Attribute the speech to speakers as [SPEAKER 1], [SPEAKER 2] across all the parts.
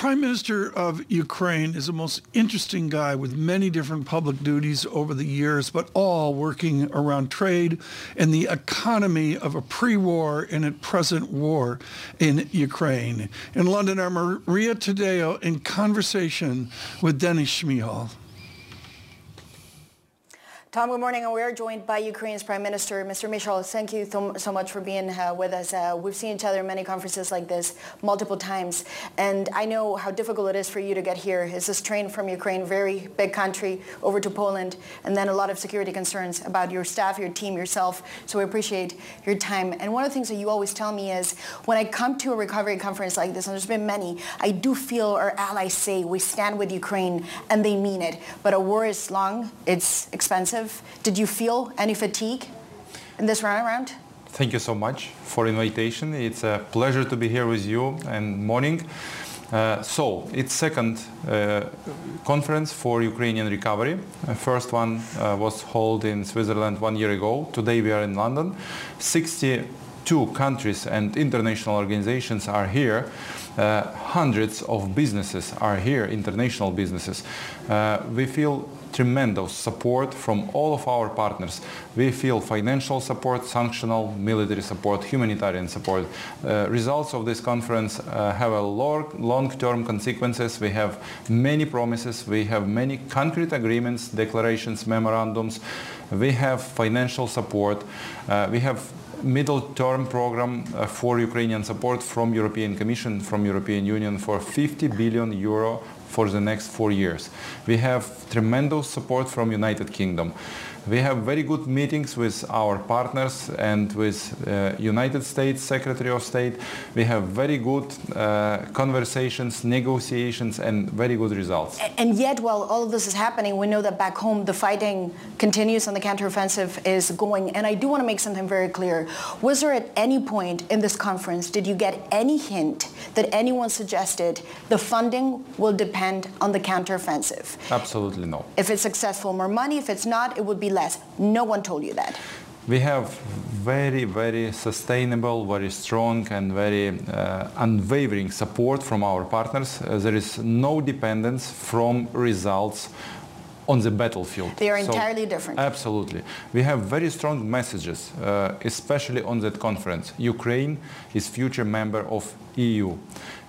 [SPEAKER 1] Prime Minister of Ukraine is a most interesting guy with many different public duties over the years, but all working around trade and the economy of a pre-war and at present war in Ukraine. In London, our Maria Tadeo in conversation with Denys Shmyhal.
[SPEAKER 2] Tom, good morning. And we are joined by Ukraine's Prime Minister, Mr. Shmyhal. Thank you so, much for being uh, with us. Uh, we've seen each other in many conferences like this multiple times. And I know how difficult it is for you to get here. It's this train from Ukraine, very big country, over to Poland, and then a lot of security concerns about your staff, your team, yourself. So we appreciate your time. And one of the things that you always tell me is when I come to a recovery conference like this, and there's been many, I do feel our allies say we stand with Ukraine, and they mean it. But a war is long, it's expensive did you feel any fatigue in this round around?
[SPEAKER 3] Thank you so much for invitation. It's a pleasure to be here with you and morning. Uh, so it's second uh, conference for Ukrainian recovery. The first one uh, was held in Switzerland one year ago. Today we are in London. 62 countries and international organizations are here. Uh, hundreds of businesses are here, international businesses. Uh, we feel tremendous support from all of our partners. We feel financial support, sanctional, military support, humanitarian support. Uh, results of this conference uh, have a long-term consequences. We have many promises. We have many concrete agreements, declarations, memorandums. We have financial support. Uh, we have middle term program uh, for Ukrainian support from European Commission, from European Union for 50 billion euro for the next four years. We have tremendous support from United Kingdom. We have very good meetings with our partners and with uh, United States Secretary of State. We have very good uh, conversations, negotiations, and very good results.
[SPEAKER 2] And yet, while all of this is happening, we know that back home the fighting continues and the counteroffensive is going. And I do want to make something very clear. Was there at any point in this conference, did you get any hint that anyone suggested the funding will depend on the counteroffensive?
[SPEAKER 3] Absolutely no.
[SPEAKER 2] If it's successful, more money. If it's not, it would be less. No one told you that.
[SPEAKER 3] We have very, very sustainable, very strong and very uh, unwavering support from our partners. Uh, there is no dependence from results on the battlefield.
[SPEAKER 2] They are entirely so, different.
[SPEAKER 3] Absolutely. We have very strong messages, uh, especially on that conference. Ukraine is future member of EU.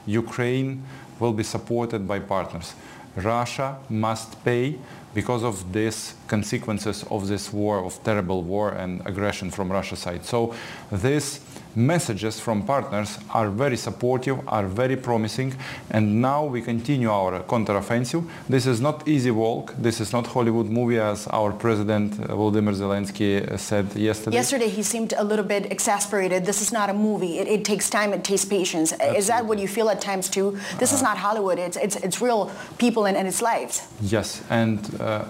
[SPEAKER 3] Ukraine will be supported by partners. Russia must pay because of these consequences of this war, of terrible war and aggression from Russia's side. So this messages from partners are very supportive, are very promising, and now we continue our counteroffensive. This is not easy walk. This is not Hollywood movie, as our president uh, Volodymyr Zelensky uh, said yesterday.
[SPEAKER 2] Yesterday, he seemed a little bit exasperated. This is not a movie. It, it takes time. It takes patience. Absolutely. Is that what you feel at times too? This uh, is not Hollywood. It's it's it's real people and, and it's lives.
[SPEAKER 3] Yes, and uh,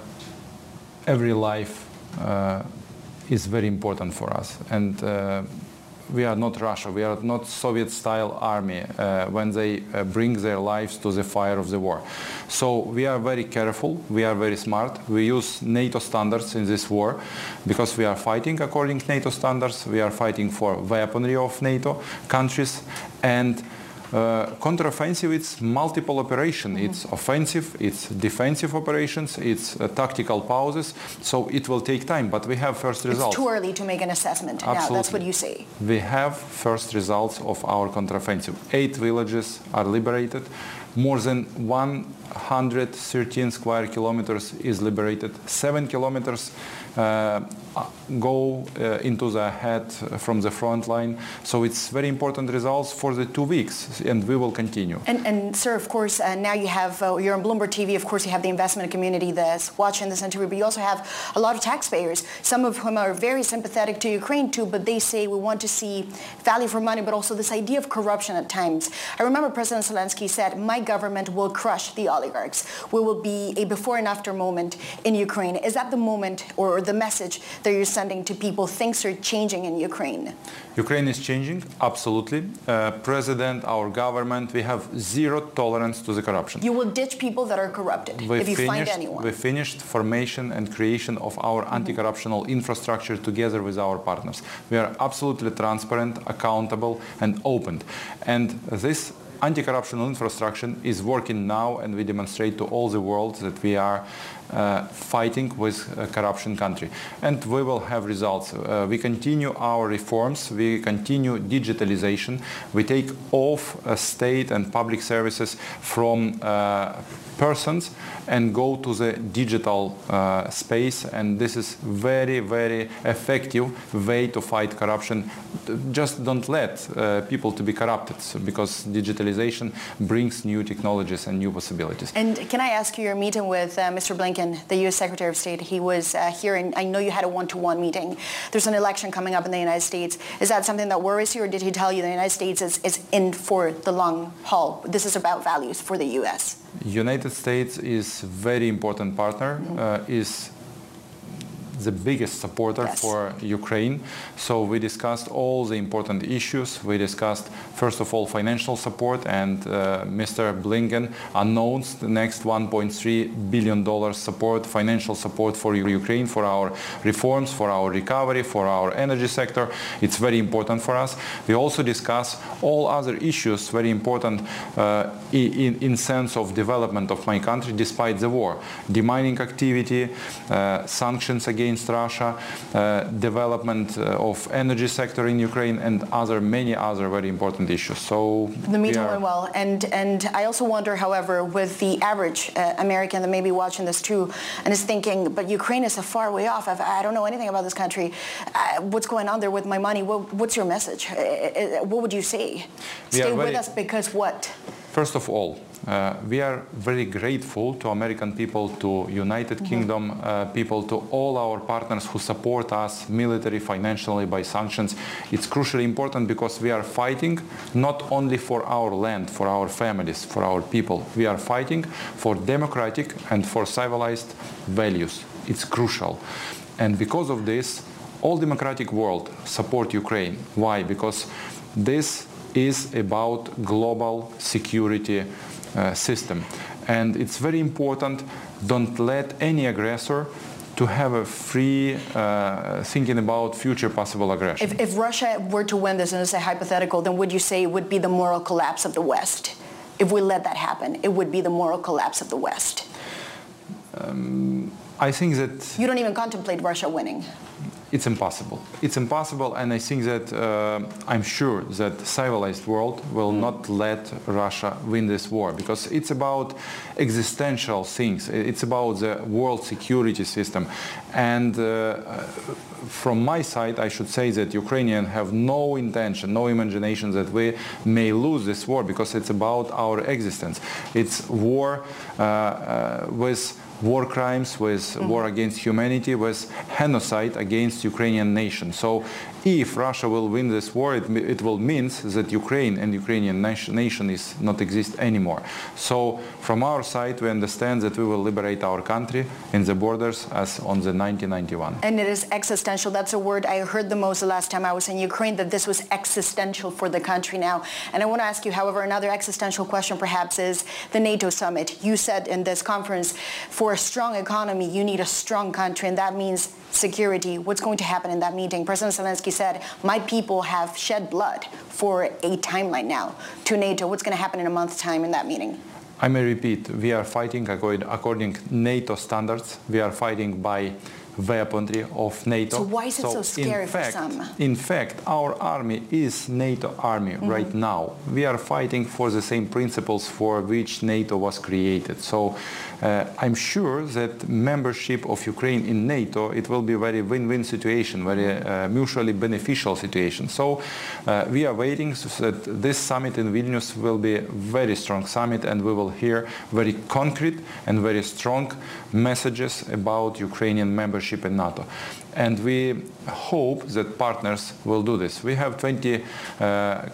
[SPEAKER 3] every life uh, is very important for us, and uh, we are not Russia, we are not Soviet-style army uh, when they uh, bring their lives to the fire of the war. So we are very careful, we are very smart, we use NATO standards in this war because we are fighting according to NATO standards, we are fighting for weaponry of NATO countries and Uh, counteroffensive, it's multiple operation. Mm-hmm. It's offensive, it's defensive operations, it's uh, tactical pauses. So it will take time, but we have first results.
[SPEAKER 2] It's too early to make an assessment. Absolutely. Now, that's what you say.
[SPEAKER 3] We have first results of our counteroffensive. Eight villages are liberated. More than 113 square kilometers is liberated. Seven kilometers go uh, into the head from the front line. So it's very important results for the two weeks, and we will continue.
[SPEAKER 2] And, and sir, of course, uh, now you have uh, you're on Bloomberg TV. Of course, you have the investment community that's watching this interview, but you also have a lot of taxpayers, some of whom are very sympathetic to Ukraine too. But they say we want to see value for money, but also this idea of corruption at times. I remember President Zelensky said, "My government will crush the oligarchs. We will be a before and after moment in Ukraine." Is that the moment or the message that you're sending to people? Things are changing in Ukraine.
[SPEAKER 3] Ukraine is changing, absolutely. Uh, President, our government, we have zero tolerance to the corruption.
[SPEAKER 2] You will ditch people that are corrupted we if you
[SPEAKER 3] finished,
[SPEAKER 2] find anyone.
[SPEAKER 3] We finished formation and creation of our mm-hmm. anti-corruptional infrastructure together with our partners. We are absolutely transparent, accountable, and open. And this anti-corruption infrastructure is working now and we demonstrate to all the world that we are uh, fighting with a corruption country. And we will have results. Uh, we continue our reforms. We continue digitalization. We take off uh, state and public services from uh, persons and go to the digital uh, space. And this is very, very effective way to fight corruption. Just don't let uh, people to be corrupted because digitalization brings new technologies and new possibilities.
[SPEAKER 2] And can I ask you your meeting with uh, Mr. Blinken, the U.S. Secretary of State? He was uh, here, and I know you had a one-to-one meeting. There's an election coming up in the United States. Is that something that worries you, or did he tell you the United States is, is in for the long haul? This is about values for the U.S.
[SPEAKER 3] United States is very important partner, mm-hmm. uh, is the biggest supporter yes. for Ukraine. So we discussed all the important issues. We discussed, first of all, financial support, and uh, Mr. Blinken announced the next 1.3 billion dollars support, financial support for Ukraine, for our reforms, for our recovery, for our energy sector. It's very important for us. We also discuss all other issues, very important uh, in, in sense of development of my country despite the war. Demining activity, uh, sanctions against against Russia, uh, development uh, of energy sector in Ukraine, and other many other very important issues. So
[SPEAKER 2] the meeting went well, and and I also wonder, however, with the average uh, American that may be watching this too, and is thinking, but Ukraine is a far way off. I've, I do not know anything about this country. Uh, what's going on there with my money? What, what's your message? What would you say? Stay with us because what?
[SPEAKER 3] First of all, uh, we are very grateful to American people, to United mm-hmm. Kingdom uh, people, to all our partners who support us military, financially by sanctions. It's crucially important because we are fighting not only for our land, for our families, for our people. We are fighting for democratic and for civilized values. It's crucial. And because of this, all democratic world support Ukraine. Why? Because this is about global security system. And it's very important, don't let any aggressor to have a free uh, thinking about future possible aggression.
[SPEAKER 2] If, if, Russia were to win this, and it's a hypothetical, then would you say it would be the moral collapse of the West? If we let that happen, it would be the moral collapse of the West.
[SPEAKER 3] Um, I think that...
[SPEAKER 2] You don't even contemplate Russia winning
[SPEAKER 3] it's impossible. It's impossible, and I think that uh, I'm sure that civilized world will not let Russia win this war because it's about existential things. It's about the world security system, and uh, from my side, I should say that Ukrainians have no intention, no imagination that we may lose this war because it's about our existence. It's war uh, uh with war crimes, with mm-hmm. war against humanity, with genocide against Ukrainian nation. So if Russia will win this war, it, it will mean that Ukraine and Ukrainian nation, is not exist anymore. So from our side, we understand that we will liberate our country in the borders as on the 1991.
[SPEAKER 2] And it is existential. That's a word I heard the most the last time I was in Ukraine, that this was existential for the country now. And I want to ask you, however, another existential question perhaps is the NATO summit. You said in this conference, for a strong economy, you need a strong country, and that means security. What's going to happen in that meeting? President Zelensky said, my people have shed blood for a timeline now to NATO. What's going to happen in a month's time in that meeting?
[SPEAKER 3] I may repeat, we are fighting according NATO standards. We are fighting by weaponry of NATO.
[SPEAKER 2] So why is it so, so scary
[SPEAKER 3] fact,
[SPEAKER 2] for some?
[SPEAKER 3] In fact, our army is NATO army mm-hmm. right now. We are fighting for the same principles for which NATO was created. So uh, I'm sure that membership of Ukraine in NATO, it will be a very win-win situation, very uh, mutually beneficial situation. So uh, we are waiting so that this summit in Vilnius will be a very strong summit and we will hear very concrete and very strong messages about Ukrainian membership in NATO and we hope that partners will do this. We have 20, uh,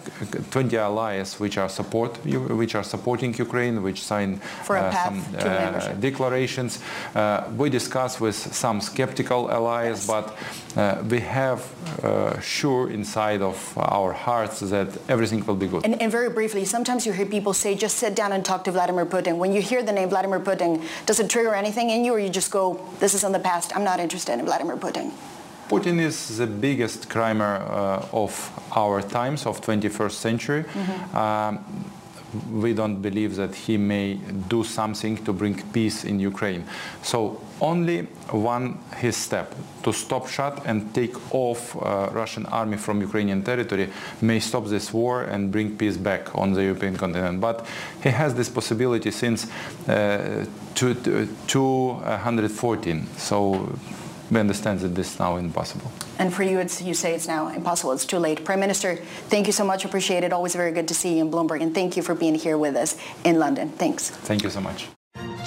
[SPEAKER 3] 20 allies which are support which are supporting Ukraine, which sign
[SPEAKER 2] uh, some uh,
[SPEAKER 3] declarations. Uh, we discuss with some skeptical allies, yes. but uh, we have uh, sure inside of our hearts that everything will be good.
[SPEAKER 2] And, and very briefly, sometimes you hear people say, just sit down and talk to Vladimir Putin. When you hear the name Vladimir Putin, does it trigger anything in you, or you just go, this is in the past, I'm not interested in Vladimir Putin?
[SPEAKER 3] Putin is the biggest crimer uh, of our times, of 21st century. Mm-hmm. Um, we don't believe that he may do something to bring peace in Ukraine. So only one his step to stop shot and take off uh, Russian army from Ukrainian territory may stop this war and bring peace back on the European continent. But he has this possibility since uh, 214. So we understand that this is now impossible.
[SPEAKER 2] And for you, it's you say it's now impossible. It's too late. Prime Minister, thank you so much. Appreciate it. Always very good to see you in Bloomberg. And thank you for being here with us in London. Thanks.
[SPEAKER 3] Thank you so much.